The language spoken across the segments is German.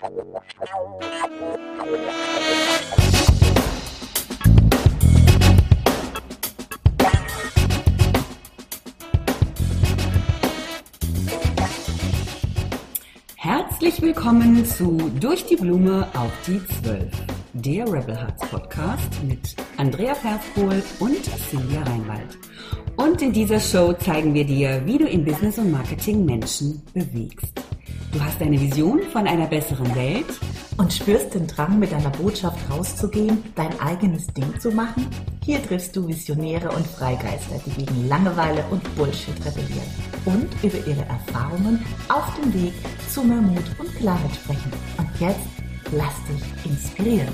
Herzlich willkommen zu Durch die Blume auf die Zwölf, der Rebel Hearts Podcast mit Andrea Perskohl und Silvia Reinwald. Und in dieser Show zeigen wir dir, wie du im Business und Marketing Menschen bewegst. Du hast eine Vision von einer besseren Welt und spürst den Drang, mit deiner Botschaft rauszugehen, dein eigenes Ding zu machen? Hier triffst du Visionäre und Freigeister, die gegen Langeweile und Bullshit rebellieren und über ihre Erfahrungen auf dem Weg zu mehr Mut und Klarheit sprechen. Und jetzt lass dich inspirieren.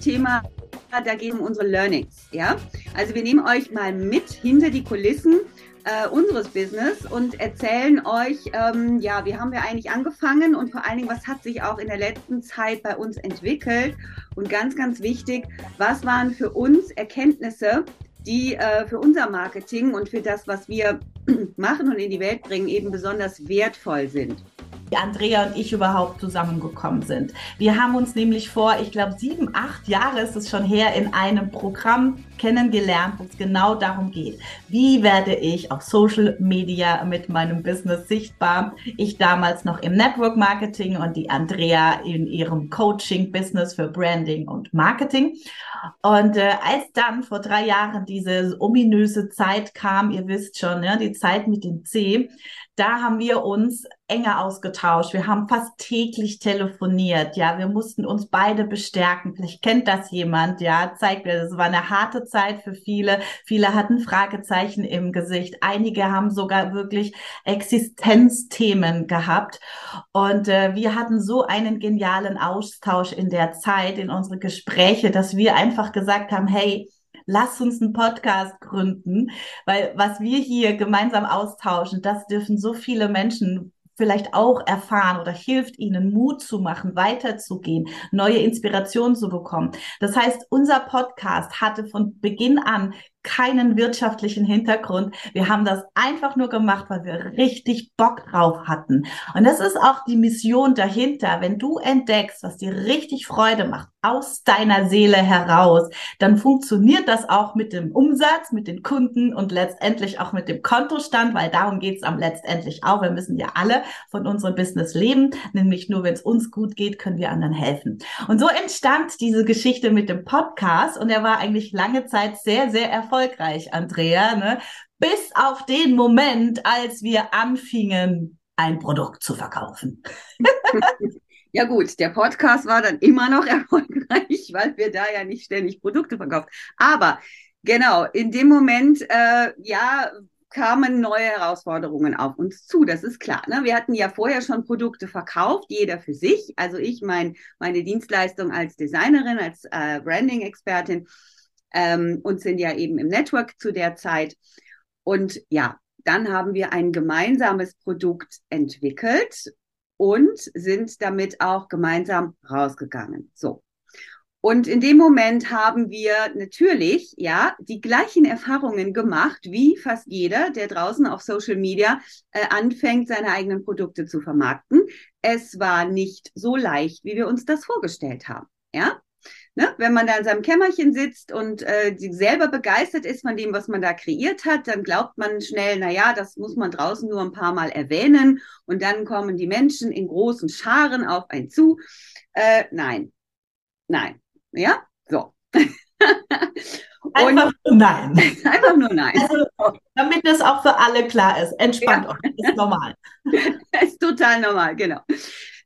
Thema, da geht um unsere Learnings. Ja? Also wir nehmen euch mal mit hinter die Kulissen äh, unseres Business und erzählen euch, ähm, ja, wie haben wir eigentlich angefangen und vor allen Dingen, was hat sich auch in der letzten Zeit bei uns entwickelt und ganz, ganz wichtig, was waren für uns Erkenntnisse, die äh, für unser Marketing und für das, was wir machen und in die Welt bringen, eben besonders wertvoll sind. Andrea und ich überhaupt zusammengekommen sind. Wir haben uns nämlich vor, ich glaube, sieben, acht Jahre ist es schon her, in einem Programm kennengelernt, wo es genau darum geht. Wie werde ich auf Social Media mit meinem Business sichtbar? Ich damals noch im Network Marketing und die Andrea in ihrem Coaching Business für Branding und Marketing. Und äh, als dann vor drei Jahren diese ominöse Zeit kam, ihr wisst schon, ja, die Zeit mit dem C, da haben wir uns enger ausgetauscht. Wir haben fast täglich telefoniert. Ja, wir mussten uns beide bestärken. Vielleicht kennt das jemand. Ja, zeigt mir, das war eine harte Zeit für viele. Viele hatten Fragezeichen im Gesicht. Einige haben sogar wirklich Existenzthemen gehabt. Und äh, wir hatten so einen genialen Austausch in der Zeit, in unsere Gespräche, dass wir einfach gesagt haben, hey, lass uns einen Podcast gründen, weil was wir hier gemeinsam austauschen, das dürfen so viele Menschen vielleicht auch erfahren oder hilft ihnen Mut zu machen, weiterzugehen, neue Inspirationen zu bekommen. Das heißt, unser Podcast hatte von Beginn an keinen wirtschaftlichen Hintergrund. Wir haben das einfach nur gemacht, weil wir richtig Bock drauf hatten. Und das ist auch die Mission dahinter. Wenn du entdeckst, was dir richtig Freude macht, aus deiner Seele heraus, dann funktioniert das auch mit dem Umsatz, mit den Kunden und letztendlich auch mit dem Kontostand, weil darum geht es am letztendlich auch. Wir müssen ja alle von unserem Business leben, nämlich nur wenn es uns gut geht, können wir anderen helfen. Und so entstand diese Geschichte mit dem Podcast und er war eigentlich lange Zeit sehr, sehr erfolgreich erfolgreich, Andrea, ne? bis auf den Moment, als wir anfingen, ein Produkt zu verkaufen. Ja gut, der Podcast war dann immer noch erfolgreich, weil wir da ja nicht ständig Produkte verkauft. Aber genau, in dem Moment, äh, ja, kamen neue Herausforderungen auf uns zu. Das ist klar. Ne? Wir hatten ja vorher schon Produkte verkauft, jeder für sich. Also ich mein, meine Dienstleistung als Designerin, als äh, Branding-Expertin ähm, und sind ja eben im Network zu der Zeit. Und ja, dann haben wir ein gemeinsames Produkt entwickelt und sind damit auch gemeinsam rausgegangen. So. Und in dem Moment haben wir natürlich, ja, die gleichen Erfahrungen gemacht wie fast jeder, der draußen auf Social Media äh, anfängt, seine eigenen Produkte zu vermarkten. Es war nicht so leicht, wie wir uns das vorgestellt haben. Ja, Ne? Wenn man da in seinem Kämmerchen sitzt und äh, selber begeistert ist von dem, was man da kreiert hat, dann glaubt man schnell, na ja, das muss man draußen nur ein paar Mal erwähnen und dann kommen die Menschen in großen Scharen auf einen zu. Äh, nein, nein, ja, so. Einfach nur nein. Einfach nur nein. Also, damit es auch für alle klar ist. Entspannt ja. euch, das ist normal. Das ist total normal, genau.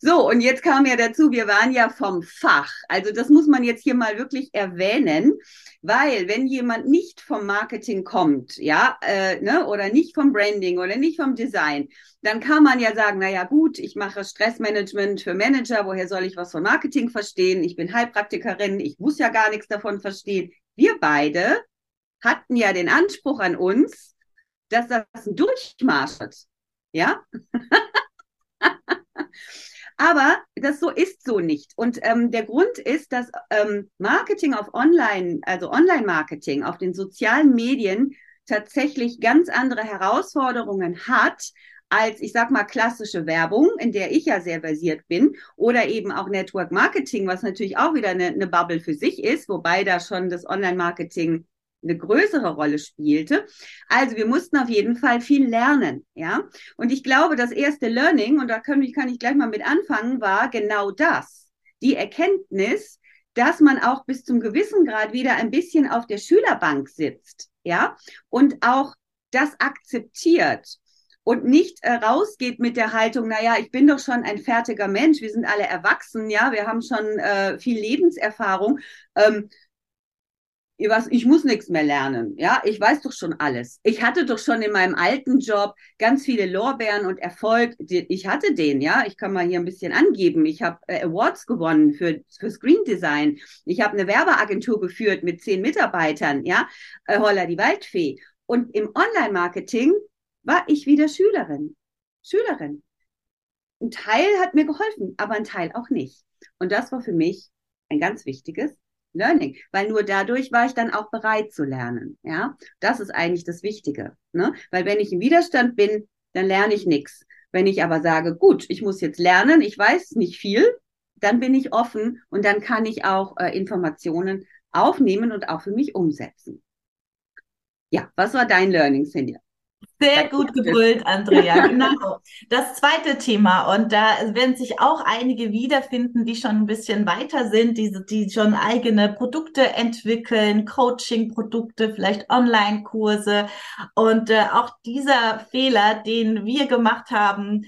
So, und jetzt kam ja dazu, wir waren ja vom Fach. Also das muss man jetzt hier mal wirklich erwähnen, weil wenn jemand nicht vom Marketing kommt, ja, äh, ne, oder nicht vom Branding oder nicht vom Design, dann kann man ja sagen, na ja, gut, ich mache Stressmanagement für Manager, woher soll ich was von Marketing verstehen? Ich bin Heilpraktikerin, ich muss ja gar nichts davon verstehen. Wir beide hatten ja den Anspruch an uns, dass das ein Durchmarsch wird. Ja? Aber das so ist so nicht. Und ähm, der Grund ist, dass ähm, Marketing auf Online, also Online-Marketing auf den sozialen Medien tatsächlich ganz andere Herausforderungen hat als, ich sag mal, klassische Werbung, in der ich ja sehr versiert bin, oder eben auch Network Marketing, was natürlich auch wieder eine, eine Bubble für sich ist, wobei da schon das Online-Marketing eine größere Rolle spielte. Also wir mussten auf jeden Fall viel lernen, ja. Und ich glaube, das erste Learning, und da kann ich, kann ich gleich mal mit anfangen, war genau das. Die Erkenntnis, dass man auch bis zum gewissen Grad wieder ein bisschen auf der Schülerbank sitzt, ja, und auch das akzeptiert und nicht äh, rausgeht mit der Haltung, naja, ich bin doch schon ein fertiger Mensch, wir sind alle erwachsen, ja, wir haben schon äh, viel Lebenserfahrung. Ähm, was, ich muss nichts mehr lernen. Ja, ich weiß doch schon alles. Ich hatte doch schon in meinem alten Job ganz viele Lorbeeren und Erfolg. Ich hatte den, ja. Ich kann mal hier ein bisschen angeben. Ich habe äh, Awards gewonnen für, für Screen Design. Ich habe eine Werbeagentur geführt mit zehn Mitarbeitern, ja. Äh, Holla die Waldfee. Und im Online-Marketing war ich wieder Schülerin. Schülerin. Ein Teil hat mir geholfen, aber ein Teil auch nicht. Und das war für mich ein ganz wichtiges Learning, weil nur dadurch war ich dann auch bereit zu lernen. Ja, das ist eigentlich das Wichtige. Ne? Weil wenn ich im Widerstand bin, dann lerne ich nichts. Wenn ich aber sage, gut, ich muss jetzt lernen, ich weiß nicht viel, dann bin ich offen und dann kann ich auch äh, Informationen aufnehmen und auch für mich umsetzen. Ja, was war dein Learning, Cindy? Sehr gut gebrüllt, Andrea. Genau. Das zweite Thema. Und da werden sich auch einige wiederfinden, die schon ein bisschen weiter sind, die, die schon eigene Produkte entwickeln, Coaching-Produkte, vielleicht Online-Kurse. Und äh, auch dieser Fehler, den wir gemacht haben,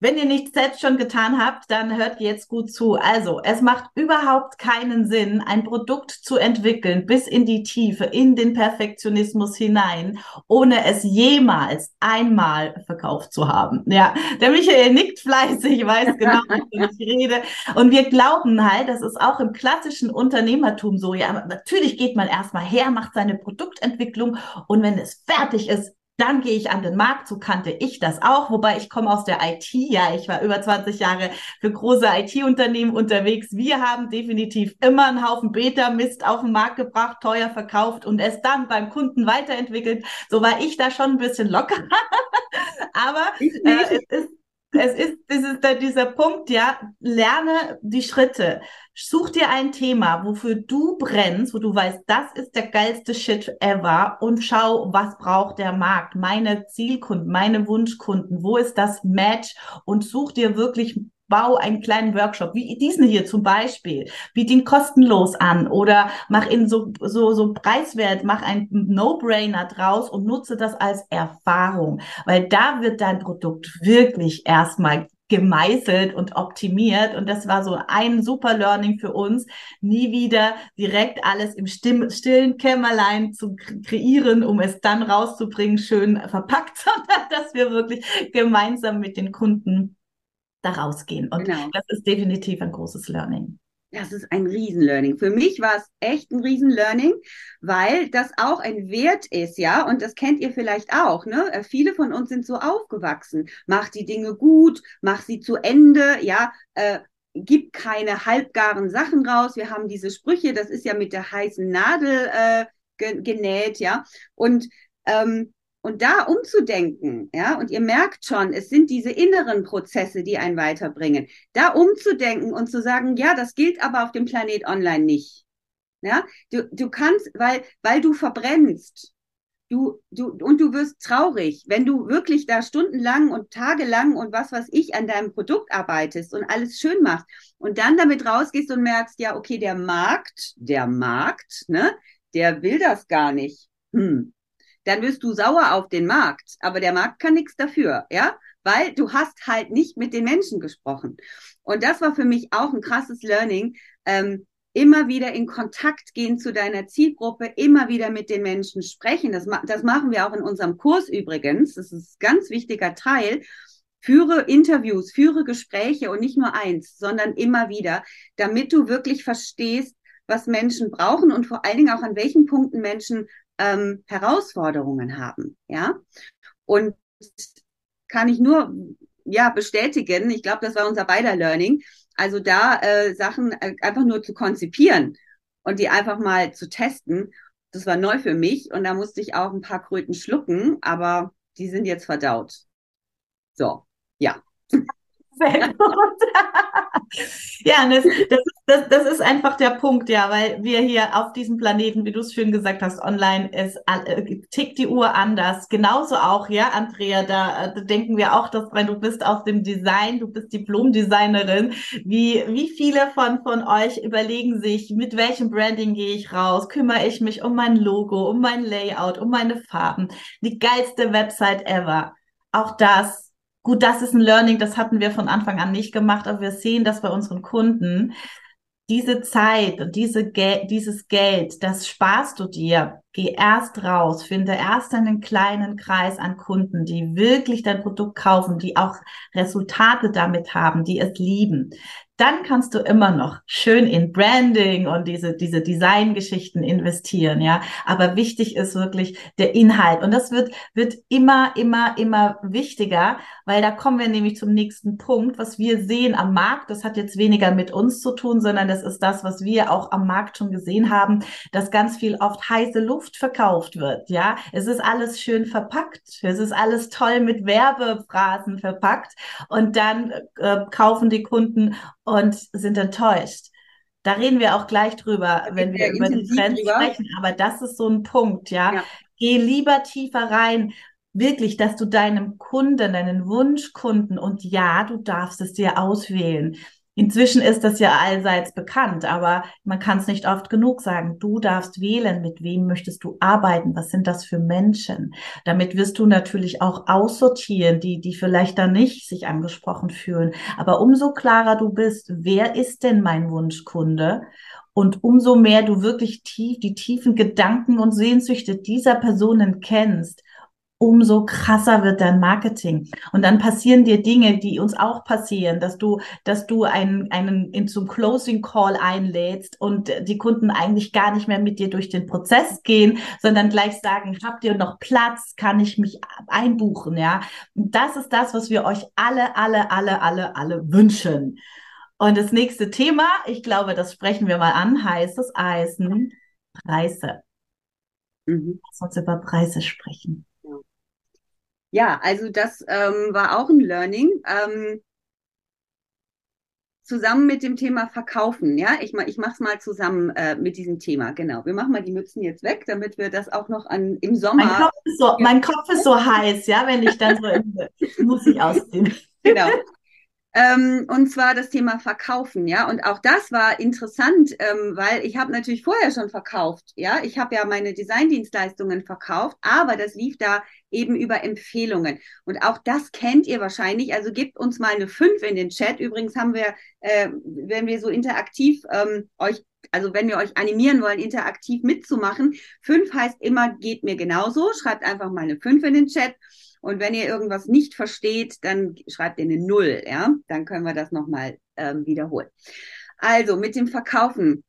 wenn ihr nichts selbst schon getan habt, dann hört jetzt gut zu. Also, es macht überhaupt keinen Sinn, ein Produkt zu entwickeln bis in die Tiefe, in den Perfektionismus hinein, ohne es jemals einmal verkauft zu haben. Ja, der Michael nickt fleißig, weiß genau, wovon ich rede. Und wir glauben halt, das ist auch im klassischen Unternehmertum so. Ja, natürlich geht man erstmal her, macht seine Produktentwicklung und wenn es fertig ist, dann gehe ich an den Markt, so kannte ich das auch, wobei ich komme aus der IT, ja, ich war über 20 Jahre für große IT-Unternehmen unterwegs. Wir haben definitiv immer einen Haufen Beta-Mist auf den Markt gebracht, teuer verkauft und es dann beim Kunden weiterentwickelt. So war ich da schon ein bisschen locker. Aber äh, es ist es ist, es ist dieser Punkt, ja, lerne die Schritte. Such dir ein Thema, wofür du brennst, wo du weißt, das ist der geilste Shit ever und schau, was braucht der Markt, meine Zielkunden, meine Wunschkunden, wo ist das Match? Und such dir wirklich bau einen kleinen Workshop, wie diesen hier zum Beispiel, biete ihn kostenlos an oder mach ihn so, so, so preiswert, mach ein No-Brainer draus und nutze das als Erfahrung, weil da wird dein Produkt wirklich erstmal gemeißelt und optimiert. Und das war so ein super Learning für uns, nie wieder direkt alles im stillen Kämmerlein zu kreieren, um es dann rauszubringen, schön verpackt, sondern dass wir wirklich gemeinsam mit den Kunden da rausgehen. Und genau. das ist definitiv ein großes Learning. Das ist ein Riesenlearning. Für mich war es echt ein Riesenlearning, weil das auch ein Wert ist, ja, und das kennt ihr vielleicht auch, ne? Äh, viele von uns sind so aufgewachsen. Mach die Dinge gut, mach sie zu Ende, ja, äh, gib keine halbgaren Sachen raus. Wir haben diese Sprüche, das ist ja mit der heißen Nadel äh, genäht, ja. Und ähm, und da umzudenken, ja, und ihr merkt schon, es sind diese inneren Prozesse, die einen weiterbringen. Da umzudenken und zu sagen, ja, das gilt aber auf dem Planet Online nicht. Ja, du, du kannst, weil, weil du verbrennst. Du, du, und du wirst traurig, wenn du wirklich da stundenlang und tagelang und was weiß ich an deinem Produkt arbeitest und alles schön machst und dann damit rausgehst und merkst, ja, okay, der Markt, der Markt, ne, der will das gar nicht. Hm, dann wirst du sauer auf den Markt. Aber der Markt kann nichts dafür, ja? Weil du hast halt nicht mit den Menschen gesprochen. Und das war für mich auch ein krasses Learning. Ähm, immer wieder in Kontakt gehen zu deiner Zielgruppe, immer wieder mit den Menschen sprechen. Das, das machen wir auch in unserem Kurs übrigens. Das ist ein ganz wichtiger Teil. Führe Interviews, führe Gespräche und nicht nur eins, sondern immer wieder, damit du wirklich verstehst, was Menschen brauchen und vor allen Dingen auch an welchen Punkten Menschen ähm, Herausforderungen haben, ja. Und kann ich nur ja bestätigen. Ich glaube, das war unser beider Learning. Also da äh, Sachen äh, einfach nur zu konzipieren und die einfach mal zu testen. Das war neu für mich und da musste ich auch ein paar Kröten schlucken, aber die sind jetzt verdaut. So, ja. Sehr gut. ja, das, das, das, das, ist einfach der Punkt, ja, weil wir hier auf diesem Planeten, wie du es schön gesagt hast, online ist, äh, tickt die Uhr anders. Genauso auch, ja, Andrea, da, da denken wir auch, dass wenn du bist aus dem Design, du bist Diplom-Designerin, wie, wie viele von, von euch überlegen sich, mit welchem Branding gehe ich raus? Kümmere ich mich um mein Logo, um mein Layout, um meine Farben? Die geilste Website ever. Auch das Gut, das ist ein Learning, das hatten wir von Anfang an nicht gemacht, aber wir sehen das bei unseren Kunden. Diese Zeit und diese Gel dieses Geld, das sparst du dir. Geh erst raus, finde erst einen kleinen Kreis an Kunden, die wirklich dein Produkt kaufen, die auch Resultate damit haben, die es lieben dann kannst du immer noch schön in Branding und diese, diese Designgeschichten investieren, ja. Aber wichtig ist wirklich der Inhalt. Und das wird, wird immer, immer, immer wichtiger, weil da kommen wir nämlich zum nächsten Punkt, was wir sehen am Markt. Das hat jetzt weniger mit uns zu tun, sondern das ist das, was wir auch am Markt schon gesehen haben, dass ganz viel oft heiße Luft verkauft wird, ja. Es ist alles schön verpackt. Es ist alles toll mit Werbephrasen verpackt. Und dann äh, kaufen die Kunden und sind enttäuscht. Da reden wir auch gleich drüber, wenn wir über die Trends drüber. sprechen. Aber das ist so ein Punkt, ja? ja. Geh lieber tiefer rein. Wirklich, dass du deinem Kunden, deinen Wunschkunden und ja, du darfst es dir auswählen. Inzwischen ist das ja allseits bekannt, aber man kann es nicht oft genug sagen. Du darfst wählen, mit wem möchtest du arbeiten, was sind das für Menschen. Damit wirst du natürlich auch aussortieren, die, die vielleicht da nicht sich angesprochen fühlen. Aber umso klarer du bist, wer ist denn mein Wunschkunde? Und umso mehr du wirklich tief, die tiefen Gedanken und Sehnsüchte dieser Personen kennst, umso krasser wird dein Marketing. Und dann passieren dir Dinge, die uns auch passieren, dass du, dass du einen, einen in zum Closing Call einlädst und die Kunden eigentlich gar nicht mehr mit dir durch den Prozess gehen, sondern gleich sagen, habt ihr noch Platz? Kann ich mich einbuchen? Ja. Und das ist das, was wir euch alle, alle, alle, alle, alle wünschen. Und das nächste Thema, ich glaube, das sprechen wir mal an, heißt es Eisen, Preise. Mhm. Lass uns über Preise sprechen. Ja, also das ähm, war auch ein Learning. Ähm, zusammen mit dem Thema Verkaufen, ja, ich, ich mache es mal zusammen äh, mit diesem Thema, genau. Wir machen mal die Mützen jetzt weg, damit wir das auch noch an, im Sommer. Mein Kopf ist so, mein Kopf ist so heiß, ja, wenn ich dann so muss ich ausziehen. Genau. Ähm, und zwar das Thema Verkaufen, ja. Und auch das war interessant, ähm, weil ich habe natürlich vorher schon verkauft, ja. Ich habe ja meine Designdienstleistungen verkauft, aber das lief da eben über Empfehlungen. Und auch das kennt ihr wahrscheinlich. Also gebt uns mal eine 5 in den Chat. Übrigens haben wir, äh, wenn wir so interaktiv ähm, euch also wenn wir euch animieren wollen, interaktiv mitzumachen, 5 heißt immer, geht mir genauso. Schreibt einfach mal eine 5 in den Chat. Und wenn ihr irgendwas nicht versteht, dann schreibt ihr eine Null, ja. Dann können wir das nochmal ähm, wiederholen. Also mit dem Verkaufen.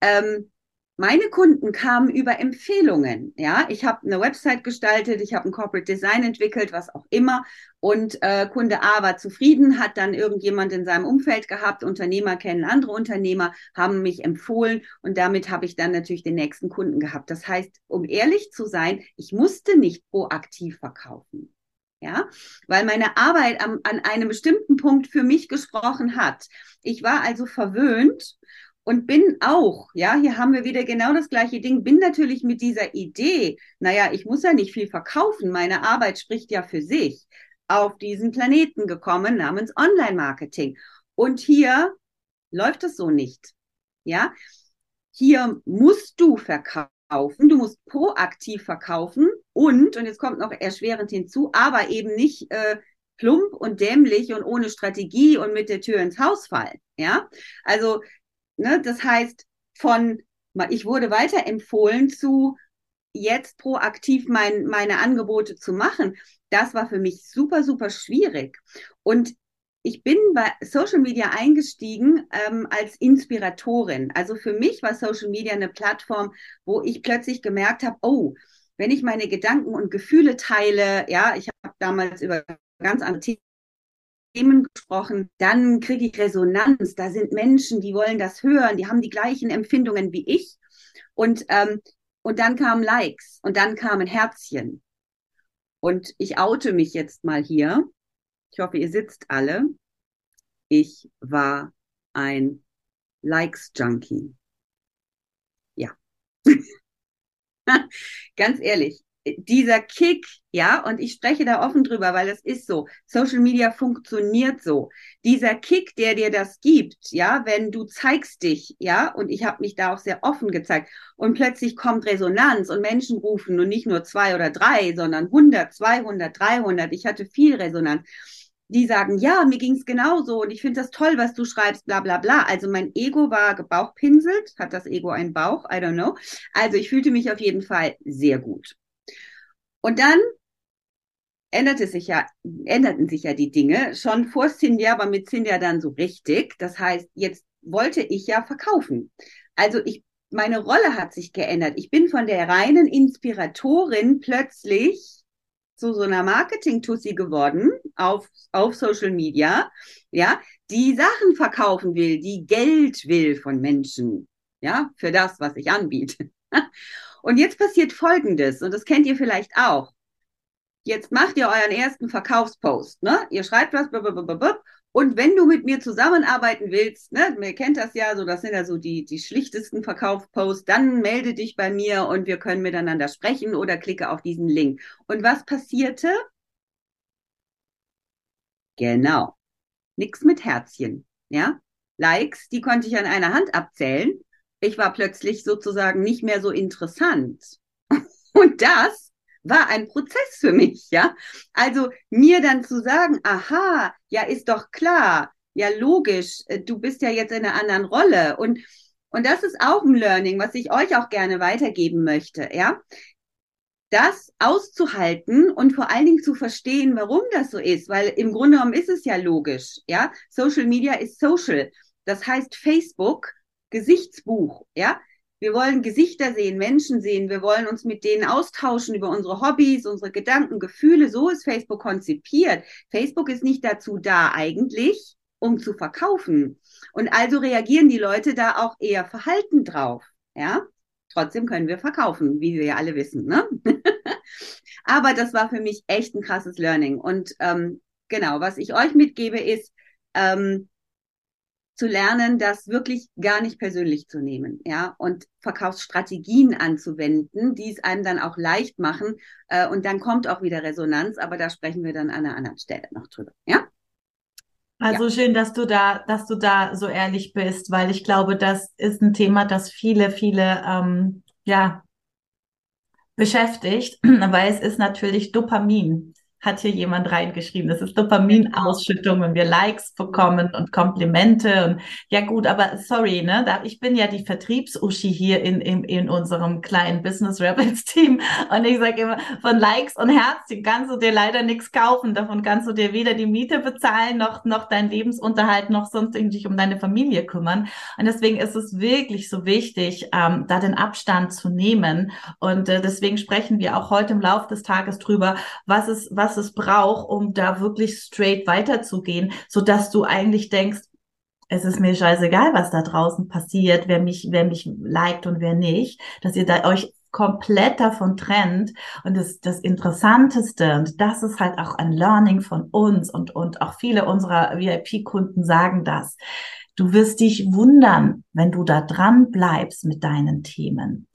Ähm, meine Kunden kamen über Empfehlungen. Ja, ich habe eine Website gestaltet, ich habe ein Corporate Design entwickelt, was auch immer. Und äh, Kunde A war zufrieden, hat dann irgendjemand in seinem Umfeld gehabt. Unternehmer kennen andere Unternehmer, haben mich empfohlen und damit habe ich dann natürlich den nächsten Kunden gehabt. Das heißt, um ehrlich zu sein, ich musste nicht proaktiv verkaufen. Ja, weil meine Arbeit am, an einem bestimmten Punkt für mich gesprochen hat. Ich war also verwöhnt und bin auch, ja, hier haben wir wieder genau das gleiche Ding, bin natürlich mit dieser Idee, naja, ich muss ja nicht viel verkaufen, meine Arbeit spricht ja für sich, auf diesen Planeten gekommen namens Online-Marketing. Und hier läuft es so nicht, ja. Hier musst du verkaufen, du musst proaktiv verkaufen und, und jetzt kommt noch erschwerend hinzu, aber eben nicht äh, plump und dämlich und ohne Strategie und mit der Tür ins Haus fallen. Ja, also Ne? Das heißt, von ich wurde weiterempfohlen zu jetzt proaktiv mein, meine Angebote zu machen. Das war für mich super, super schwierig. Und ich bin bei Social Media eingestiegen ähm, als Inspiratorin. Also für mich war Social Media eine Plattform, wo ich plötzlich gemerkt habe, oh, wenn ich meine Gedanken und Gefühle teile, ja, ich habe damals über ganz andere Themen gesprochen, dann kriege ich Resonanz. Da sind Menschen, die wollen das hören, die haben die gleichen Empfindungen wie ich. Und, ähm, und dann kamen Likes und dann kamen Herzchen. Und ich oute mich jetzt mal hier. Ich hoffe, ihr sitzt alle. Ich war ein Likes-Junkie. Ja. Ganz ehrlich, dieser Kick, ja, und ich spreche da offen drüber, weil es ist so. Social Media funktioniert so. Dieser Kick, der dir das gibt, ja, wenn du zeigst dich, ja, und ich habe mich da auch sehr offen gezeigt und plötzlich kommt Resonanz und Menschen rufen und nicht nur zwei oder drei, sondern 100, 200, 300. Ich hatte viel Resonanz die sagen, ja, mir ging's genauso und ich finde das toll, was du schreibst, bla bla bla. Also mein Ego war gebauchpinselt, hat das Ego einen Bauch, I don't know. Also ich fühlte mich auf jeden Fall sehr gut. Und dann änderte sich ja, änderten sich ja die Dinge schon vor Cindy, aber mit Cindy dann so richtig. Das heißt, jetzt wollte ich ja verkaufen. Also ich, meine Rolle hat sich geändert. Ich bin von der reinen Inspiratorin plötzlich zu so einer Marketing-Tussi geworden auf, auf Social Media, ja, die Sachen verkaufen will, die Geld will von Menschen, ja, für das, was ich anbiete. Und jetzt passiert Folgendes, und das kennt ihr vielleicht auch. Jetzt macht ihr euren ersten Verkaufspost, ne? Ihr schreibt was, und wenn du mit mir zusammenarbeiten willst, ne, mir kennt das ja, so das sind ja so die, die schlichtesten Verkaufsposts, dann melde dich bei mir und wir können miteinander sprechen oder klicke auf diesen Link. Und was passierte? Genau. Nix mit Herzchen, ja? Likes, die konnte ich an einer Hand abzählen. Ich war plötzlich sozusagen nicht mehr so interessant. Und das war ein Prozess für mich, ja. Also mir dann zu sagen, aha, ja, ist doch klar, ja, logisch, äh, du bist ja jetzt in einer anderen Rolle und und das ist auch ein Learning, was ich euch auch gerne weitergeben möchte, ja. Das auszuhalten und vor allen Dingen zu verstehen, warum das so ist, weil im Grunde genommen ist es ja logisch, ja. Social Media ist social. Das heißt Facebook, Gesichtsbuch, ja. Wir wollen Gesichter sehen, Menschen sehen. Wir wollen uns mit denen austauschen über unsere Hobbys, unsere Gedanken, Gefühle. So ist Facebook konzipiert. Facebook ist nicht dazu da eigentlich, um zu verkaufen. Und also reagieren die Leute da auch eher verhalten drauf. Ja, trotzdem können wir verkaufen, wie wir ja alle wissen. Ne? Aber das war für mich echt ein krasses Learning. Und ähm, genau, was ich euch mitgebe, ist, ähm, zu lernen, das wirklich gar nicht persönlich zu nehmen, ja, und Verkaufsstrategien anzuwenden, die es einem dann auch leicht machen. Äh, und dann kommt auch wieder Resonanz, aber da sprechen wir dann an einer anderen Stelle noch drüber, ja. Also ja. schön, dass du da, dass du da so ehrlich bist, weil ich glaube, das ist ein Thema, das viele, viele, ähm, ja, beschäftigt, weil es ist natürlich Dopamin hat hier jemand reingeschrieben. Das ist Dopaminausschüttung, wenn wir Likes bekommen und Komplimente und ja gut, aber sorry, ne, da, ich bin ja die Vertriebsuschi hier in, in, in unserem kleinen Business Rebels Team und ich sage immer, von Likes und Herzchen kannst du dir leider nichts kaufen. Davon kannst du dir weder die Miete bezahlen, noch, noch deinen Lebensunterhalt, noch sonst irgendwie um deine Familie kümmern. Und deswegen ist es wirklich so wichtig, ähm, da den Abstand zu nehmen. Und äh, deswegen sprechen wir auch heute im Laufe des Tages drüber, was ist, was es braucht, um da wirklich straight weiterzugehen, so dass du eigentlich denkst, es ist mir scheißegal, was da draußen passiert, wer mich, wer mich liked und wer nicht, dass ihr da euch komplett davon trennt. Und das, das Interessanteste, und das ist halt auch ein Learning von uns und, und auch viele unserer VIP-Kunden sagen das. Du wirst dich wundern, wenn du da dran bleibst mit deinen Themen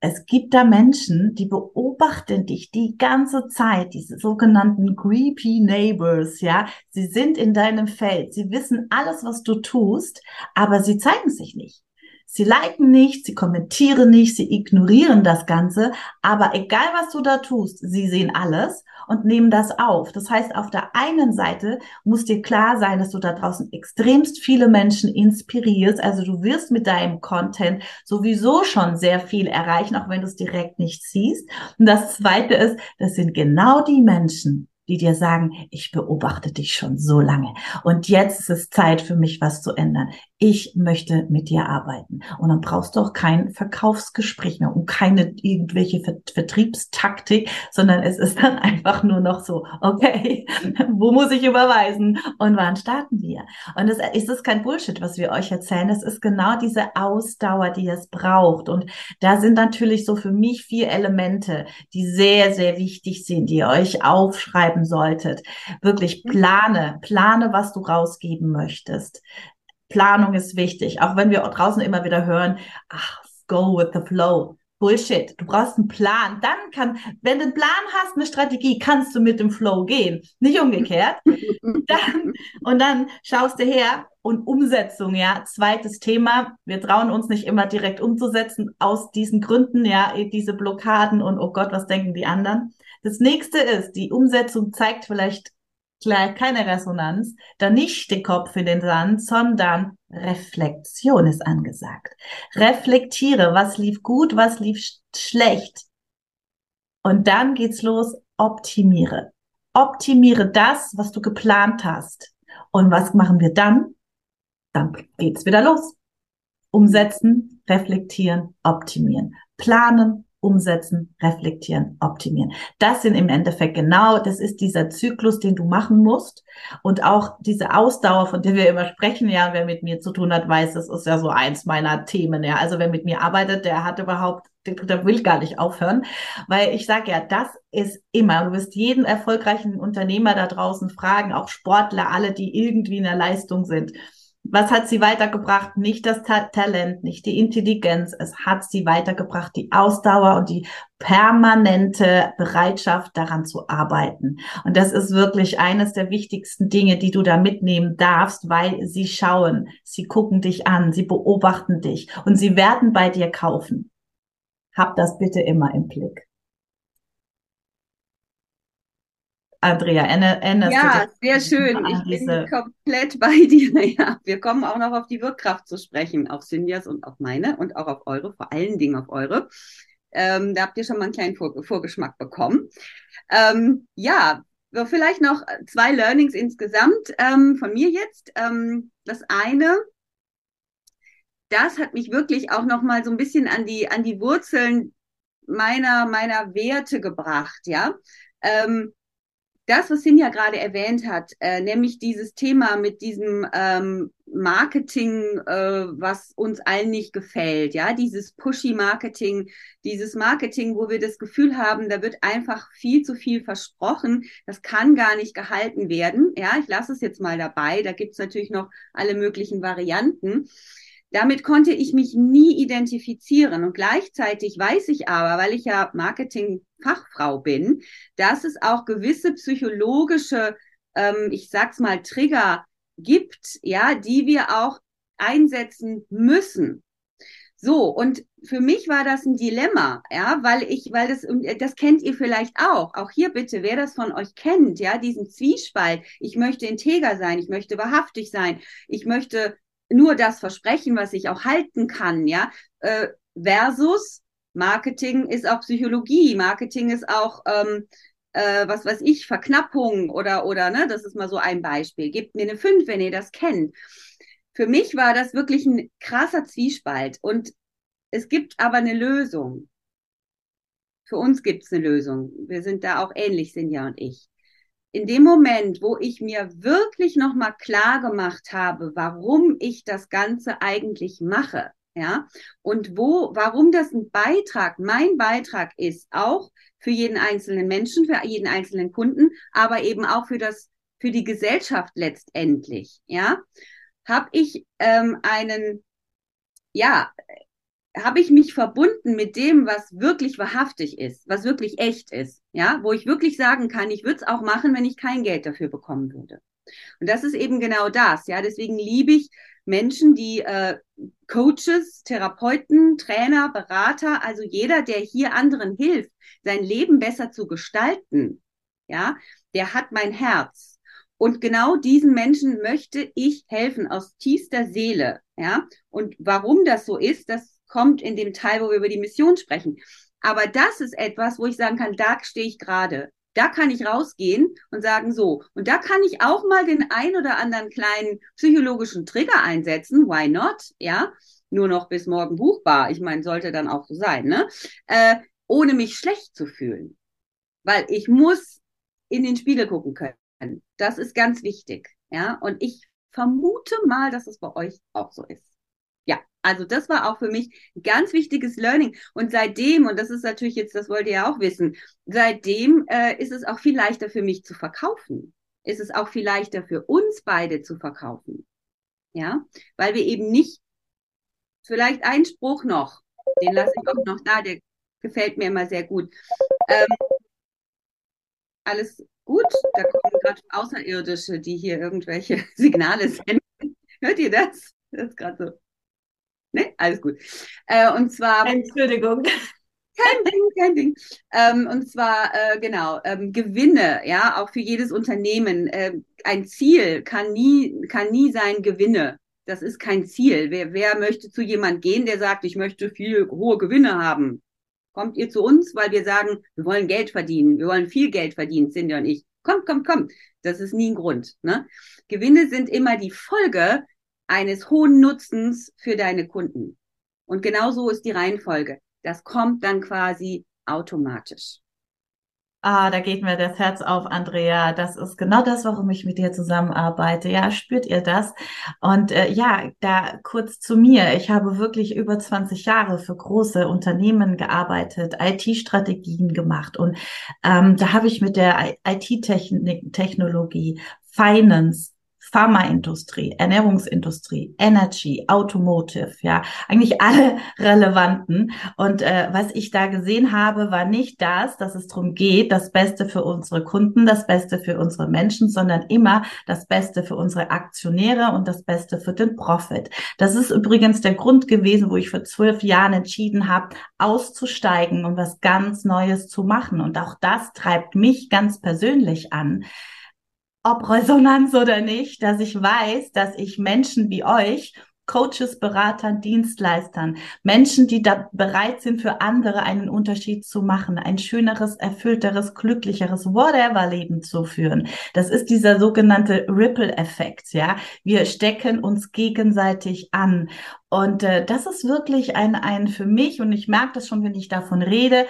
es gibt da Menschen, die beobachten dich die ganze Zeit, diese sogenannten creepy neighbors, ja. Sie sind in deinem Feld, sie wissen alles, was du tust, aber sie zeigen sich nicht. Sie liken nicht, sie kommentieren nicht, sie ignorieren das Ganze, aber egal was du da tust, sie sehen alles und nehmen das auf. Das heißt, auf der einen Seite muss dir klar sein, dass du da draußen extremst viele Menschen inspirierst. Also du wirst mit deinem Content sowieso schon sehr viel erreichen, auch wenn du es direkt nicht siehst. Und das zweite ist, das sind genau die Menschen, die dir sagen, ich beobachte dich schon so lange und jetzt ist es Zeit für mich was zu ändern. Ich möchte mit dir arbeiten. Und dann brauchst du auch kein Verkaufsgespräch mehr und keine irgendwelche Vertriebstaktik, sondern es ist dann einfach nur noch so, okay, wo muss ich überweisen und wann starten wir? Und es ist kein Bullshit, was wir euch erzählen. Es ist genau diese Ausdauer, die es braucht. Und da sind natürlich so für mich vier Elemente, die sehr, sehr wichtig sind, die ihr euch aufschreiben solltet. Wirklich mhm. plane, plane, was du rausgeben möchtest. Planung ist wichtig, auch wenn wir draußen immer wieder hören, ach, go with the flow. Bullshit. Du brauchst einen Plan. Dann kann, wenn du einen Plan hast, eine Strategie, kannst du mit dem Flow gehen. Nicht umgekehrt. dann, und dann schaust du her und Umsetzung, ja. Zweites Thema. Wir trauen uns nicht immer direkt umzusetzen aus diesen Gründen, ja, diese Blockaden und oh Gott, was denken die anderen? Das nächste ist, die Umsetzung zeigt vielleicht gleich keine Resonanz, dann nicht den Kopf in den Sand, sondern Reflexion ist angesagt. Reflektiere, was lief gut, was lief sch schlecht. Und dann geht's los, optimiere. Optimiere das, was du geplant hast. Und was machen wir dann? Dann geht's wieder los. Umsetzen, reflektieren, optimieren. Planen, umsetzen, reflektieren, optimieren. Das sind im Endeffekt genau, das ist dieser Zyklus, den du machen musst. Und auch diese Ausdauer, von der wir immer sprechen, ja, wer mit mir zu tun hat, weiß, das ist ja so eins meiner Themen. Ja, also wer mit mir arbeitet, der hat überhaupt, der, will gar nicht aufhören. Weil ich sage ja, das ist immer, du wirst jeden erfolgreichen Unternehmer da draußen fragen, auch Sportler, alle, die irgendwie in der Leistung sind was hat sie weitergebracht? Nicht das Ta Talent, nicht die Intelligenz. Es hat sie weitergebracht, die Ausdauer und die permanente Bereitschaft, daran zu arbeiten. Und das ist wirklich eines der wichtigsten Dinge, die du da mitnehmen darfst, weil sie schauen, sie gucken dich an, sie beobachten dich und sie werden bei dir kaufen. Hab das bitte immer im Blick. Andrea, erinnerst Ja, sehr schön. Ich bin komplett bei dir. Ja, wir kommen auch noch auf die Wirkkraft zu sprechen, auf Cindyas und auf meine und auch auf eure, vor allen Dingen auf eure. Ähm, da habt ihr schon mal einen kleinen Vor Vorgeschmack bekommen. Ähm, ja, vielleicht noch zwei Learnings insgesamt ähm, von mir jetzt. Ähm, das eine, das hat mich wirklich auch noch mal so ein bisschen an die an die Wurzeln meiner meiner Werte gebracht, ja. Ähm, das, was Sinja gerade erwähnt hat, äh, nämlich dieses Thema mit diesem ähm, Marketing, äh, was uns allen nicht gefällt, ja, dieses Pushy-Marketing, dieses Marketing, wo wir das Gefühl haben, da wird einfach viel zu viel versprochen, das kann gar nicht gehalten werden. Ja, ich lasse es jetzt mal dabei, da gibt's natürlich noch alle möglichen Varianten. Damit konnte ich mich nie identifizieren. Und gleichzeitig weiß ich aber, weil ich ja Marketing-Fachfrau bin, dass es auch gewisse psychologische, ähm, ich sag's mal, Trigger gibt, ja, die wir auch einsetzen müssen. So, und für mich war das ein Dilemma, ja, weil ich, weil das, das kennt ihr vielleicht auch. Auch hier bitte, wer das von euch kennt, ja, diesen Zwiespalt. Ich möchte integer sein, ich möchte wahrhaftig sein, ich möchte nur das versprechen, was ich auch halten kann, ja, äh, versus Marketing ist auch Psychologie, Marketing ist auch ähm, äh, was weiß ich, Verknappung oder oder ne, das ist mal so ein Beispiel. Gebt mir eine 5, wenn ihr das kennt. Für mich war das wirklich ein krasser Zwiespalt und es gibt aber eine Lösung. Für uns gibt es eine Lösung. Wir sind da auch ähnlich, Sinja und ich in dem Moment, wo ich mir wirklich nochmal klar gemacht habe, warum ich das Ganze eigentlich mache, ja, und wo, warum das ein Beitrag, mein Beitrag ist, auch für jeden einzelnen Menschen, für jeden einzelnen Kunden, aber eben auch für das, für die Gesellschaft letztendlich, ja, habe ich ähm, einen, ja, habe ich mich verbunden mit dem, was wirklich wahrhaftig ist, was wirklich echt ist, ja, wo ich wirklich sagen kann, ich würde es auch machen, wenn ich kein Geld dafür bekommen würde. Und das ist eben genau das, ja. Deswegen liebe ich Menschen, die äh, Coaches, Therapeuten, Trainer, Berater, also jeder, der hier anderen hilft, sein Leben besser zu gestalten, ja, der hat mein Herz. Und genau diesen Menschen möchte ich helfen aus tiefster Seele, ja. Und warum das so ist, das kommt in dem Teil, wo wir über die Mission sprechen. Aber das ist etwas, wo ich sagen kann, da stehe ich gerade. Da kann ich rausgehen und sagen, so, und da kann ich auch mal den ein oder anderen kleinen psychologischen Trigger einsetzen. Why not? Ja, nur noch bis morgen buchbar. Ich meine, sollte dann auch so sein, ne? Äh, ohne mich schlecht zu fühlen. Weil ich muss in den Spiegel gucken können. Das ist ganz wichtig. Ja, und ich vermute mal, dass es bei euch auch so ist. Also das war auch für mich ein ganz wichtiges Learning. Und seitdem, und das ist natürlich jetzt, das wollt ihr ja auch wissen, seitdem äh, ist es auch viel leichter für mich zu verkaufen. Ist es auch viel leichter für uns beide zu verkaufen. Ja, weil wir eben nicht, vielleicht ein Spruch noch, den lasse ich auch noch da, der gefällt mir immer sehr gut. Ähm, alles gut, da kommen gerade Außerirdische, die hier irgendwelche Signale senden. Hört ihr das? Das ist gerade so. Ne? Alles gut. Äh, und zwar. Entschuldigung. Kein Ding, kein Ding. Ähm, und zwar, äh, genau, ähm, Gewinne, ja, auch für jedes Unternehmen. Äh, ein Ziel kann nie, kann nie sein Gewinne. Das ist kein Ziel. Wer, wer möchte zu jemand gehen, der sagt, ich möchte viel hohe Gewinne haben? Kommt ihr zu uns, weil wir sagen, wir wollen Geld verdienen, wir wollen viel Geld verdienen, Cindy und ich. Kommt, kommt, kommt. Das ist nie ein Grund. Ne? Gewinne sind immer die Folge eines hohen Nutzens für deine Kunden. Und genau so ist die Reihenfolge. Das kommt dann quasi automatisch. Ah, da geht mir das Herz auf, Andrea. Das ist genau das, warum ich mit dir zusammenarbeite. Ja, spürt ihr das? Und äh, ja, da kurz zu mir. Ich habe wirklich über 20 Jahre für große Unternehmen gearbeitet, IT-Strategien gemacht. Und ähm, da habe ich mit der IT-Technologie, Finance, Pharmaindustrie, Ernährungsindustrie, Energy, Automotive, ja, eigentlich alle relevanten. Und äh, was ich da gesehen habe, war nicht das, dass es darum geht, das Beste für unsere Kunden, das Beste für unsere Menschen, sondern immer das Beste für unsere Aktionäre und das Beste für den Profit. Das ist übrigens der Grund gewesen, wo ich vor zwölf Jahren entschieden habe, auszusteigen und was ganz Neues zu machen. Und auch das treibt mich ganz persönlich an ob Resonanz oder nicht, dass ich weiß, dass ich Menschen wie euch Coaches, Beratern, Dienstleistern, Menschen, die da bereit sind, für andere einen Unterschied zu machen, ein schöneres, erfüllteres, glücklicheres, whatever Leben zu führen. Das ist dieser sogenannte Ripple-Effekt, ja. Wir stecken uns gegenseitig an. Und äh, das ist wirklich ein, ein für mich, und ich merke das schon, wenn ich davon rede,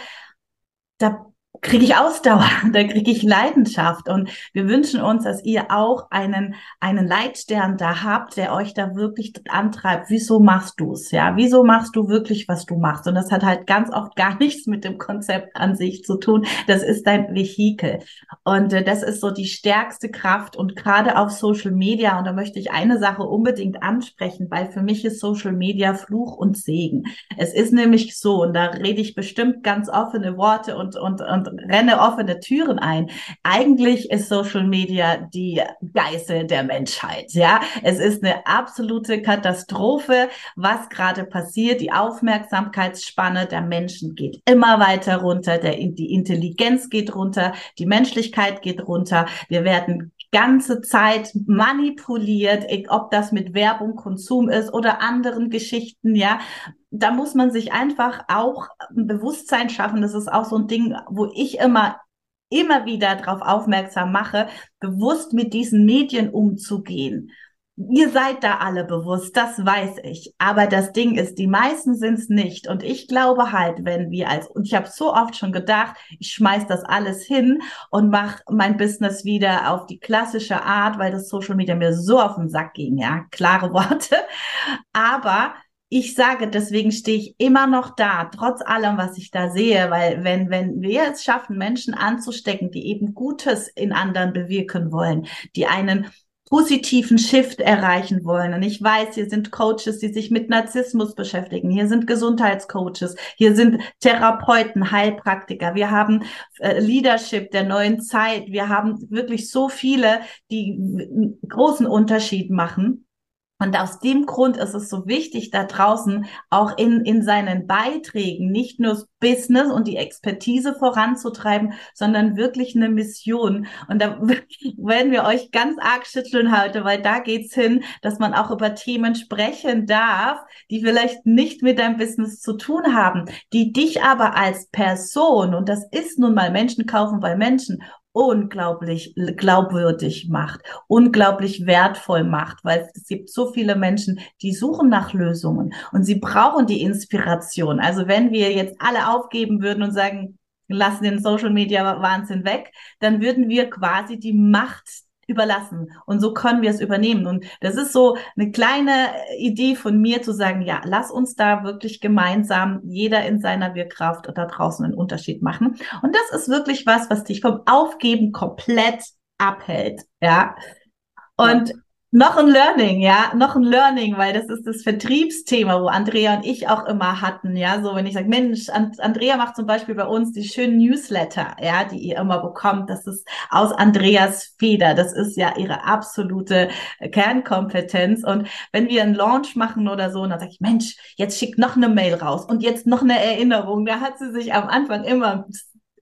da kriege ich Ausdauer, da kriege ich Leidenschaft. Und wir wünschen uns, dass ihr auch einen, einen Leitstern da habt, der euch da wirklich antreibt. Wieso machst du es? Ja, wieso machst du wirklich, was du machst? Und das hat halt ganz oft gar nichts mit dem Konzept an sich zu tun. Das ist dein Vehikel. Und äh, das ist so die stärkste Kraft. Und gerade auf Social Media, und da möchte ich eine Sache unbedingt ansprechen, weil für mich ist Social Media Fluch und Segen. Es ist nämlich so, und da rede ich bestimmt ganz offene Worte und, und, und renne offene Türen ein. Eigentlich ist Social Media die Geißel der Menschheit. Ja, es ist eine absolute Katastrophe, was gerade passiert. Die Aufmerksamkeitsspanne der Menschen geht immer weiter runter. Der, die Intelligenz geht runter. Die Menschlichkeit geht runter. Wir werden ganze Zeit manipuliert, ob das mit Werbung, Konsum ist oder anderen Geschichten, ja da muss man sich einfach auch ein Bewusstsein schaffen. Das ist auch so ein Ding, wo ich immer immer wieder darauf aufmerksam mache, bewusst mit diesen Medien umzugehen. Ihr seid da alle bewusst, das weiß ich. Aber das Ding ist, die meisten sind es nicht. Und ich glaube halt, wenn wir als, und ich habe so oft schon gedacht, ich schmeiß das alles hin und mache mein Business wieder auf die klassische Art, weil das Social Media mir so auf den Sack ging, ja, klare Worte. Aber ich sage, deswegen stehe ich immer noch da, trotz allem, was ich da sehe, weil wenn, wenn wir es schaffen, Menschen anzustecken, die eben Gutes in anderen bewirken wollen, die einen positiven Shift erreichen wollen. Und ich weiß, hier sind Coaches, die sich mit Narzissmus beschäftigen. Hier sind Gesundheitscoaches. Hier sind Therapeuten, Heilpraktiker. Wir haben äh, Leadership der neuen Zeit. Wir haben wirklich so viele, die großen Unterschied machen. Und aus dem Grund ist es so wichtig, da draußen auch in, in seinen Beiträgen nicht nur das Business und die Expertise voranzutreiben, sondern wirklich eine Mission. Und da werden wir euch ganz arg schütteln heute, weil da geht's hin, dass man auch über Themen sprechen darf, die vielleicht nicht mit deinem Business zu tun haben, die dich aber als Person, und das ist nun mal Menschen kaufen bei Menschen, unglaublich glaubwürdig macht, unglaublich wertvoll macht, weil es gibt so viele Menschen, die suchen nach Lösungen und sie brauchen die Inspiration. Also wenn wir jetzt alle aufgeben würden und sagen, lassen den Social Media Wahnsinn weg, dann würden wir quasi die Macht überlassen. Und so können wir es übernehmen. Und das ist so eine kleine Idee von mir zu sagen, ja, lass uns da wirklich gemeinsam jeder in seiner Wirkkraft da draußen einen Unterschied machen. Und das ist wirklich was, was dich vom Aufgeben komplett abhält. Ja. Und noch ein Learning, ja, noch ein Learning, weil das ist das Vertriebsthema, wo Andrea und ich auch immer hatten, ja, so wenn ich sage, Mensch, Andrea macht zum Beispiel bei uns die schönen Newsletter, ja, die ihr immer bekommt, das ist aus Andreas Feder, das ist ja ihre absolute Kernkompetenz. Und wenn wir einen Launch machen oder so, dann sage ich, Mensch, jetzt schickt noch eine Mail raus und jetzt noch eine Erinnerung, da hat sie sich am Anfang immer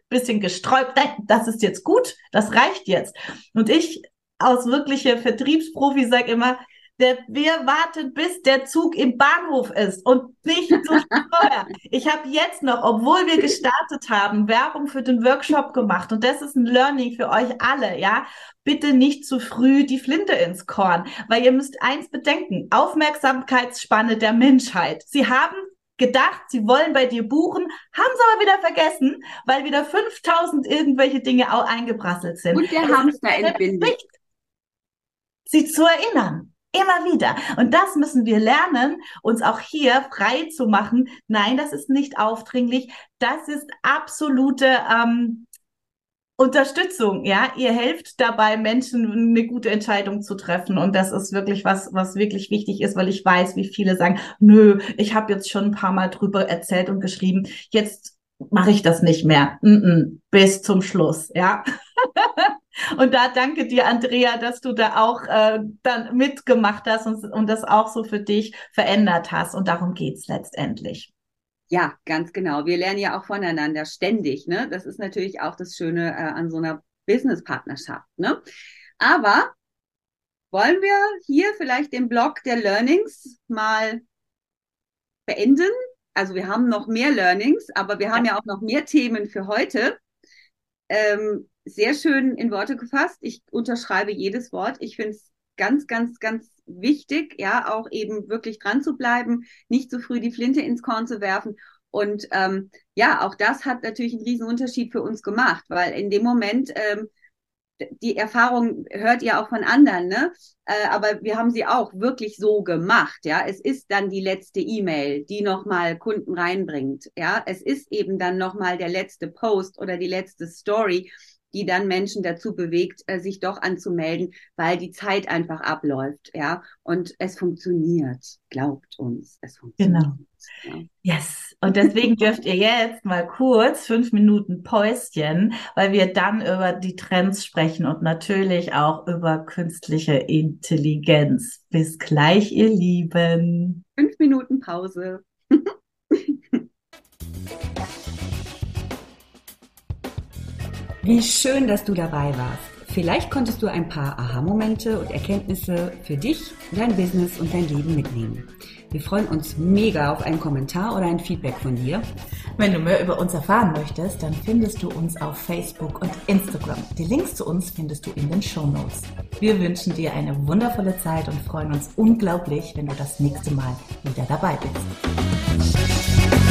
bisschen gesträubt, das ist jetzt gut, das reicht jetzt. Und ich aus wirkliche Vertriebsprofi sag immer, der, wir warten, bis der Zug im Bahnhof ist und nicht zu vorher. Ich habe jetzt noch, obwohl wir gestartet haben, Werbung für den Workshop gemacht und das ist ein Learning für euch alle, ja. Bitte nicht zu früh die Flinte ins Korn, weil ihr müsst eins bedenken, Aufmerksamkeitsspanne der Menschheit. Sie haben gedacht, sie wollen bei dir buchen, haben sie aber wieder vergessen, weil wieder 5000 irgendwelche Dinge auch eingeprasselt sind. Und der also Hamster entbindet sie zu erinnern. Immer wieder. Und das müssen wir lernen, uns auch hier frei zu machen. Nein, das ist nicht aufdringlich. Das ist absolute ähm, Unterstützung. Ja, ihr helft dabei, Menschen eine gute Entscheidung zu treffen. Und das ist wirklich was, was wirklich wichtig ist, weil ich weiß, wie viele sagen, nö, ich habe jetzt schon ein paar Mal drüber erzählt und geschrieben. Jetzt mache ich das nicht mehr. Mm -mm, bis zum Schluss. Ja. Und da danke dir, Andrea, dass du da auch äh, dann mitgemacht hast und, und das auch so für dich verändert hast. Und darum geht's letztendlich. Ja, ganz genau. Wir lernen ja auch voneinander ständig. Ne? Das ist natürlich auch das Schöne äh, an so einer Business-Partnerschaft. Ne? Aber wollen wir hier vielleicht den Blog der Learnings mal beenden? Also wir haben noch mehr Learnings, aber wir haben ja, ja auch noch mehr Themen für heute. Ähm, sehr schön in Worte gefasst. Ich unterschreibe jedes Wort. Ich finde es ganz, ganz, ganz wichtig, ja, auch eben wirklich dran zu bleiben, nicht zu früh die Flinte ins Korn zu werfen. Und ähm, ja, auch das hat natürlich einen riesen Unterschied für uns gemacht, weil in dem Moment ähm, die Erfahrung hört ihr auch von anderen, ne? Äh, aber wir haben sie auch wirklich so gemacht, ja. Es ist dann die letzte E-Mail, die nochmal Kunden reinbringt, ja. Es ist eben dann nochmal der letzte Post oder die letzte Story, die dann Menschen dazu bewegt, äh, sich doch anzumelden, weil die Zeit einfach abläuft, ja. Und es funktioniert, glaubt uns, es funktioniert. Genau. Ja. Yes. Und deswegen dürft ihr jetzt mal kurz fünf Minuten Päuschen, weil wir dann über die Trends sprechen und natürlich auch über künstliche Intelligenz. Bis gleich, ihr Lieben. Fünf Minuten Pause. Wie schön, dass du dabei warst. Vielleicht konntest du ein paar Aha-Momente und Erkenntnisse für dich, dein Business und dein Leben mitnehmen. Wir freuen uns mega auf einen Kommentar oder ein Feedback von dir. Wenn du mehr über uns erfahren möchtest, dann findest du uns auf Facebook und Instagram. Die Links zu uns findest du in den Show Notes. Wir wünschen dir eine wundervolle Zeit und freuen uns unglaublich, wenn du das nächste Mal wieder dabei bist.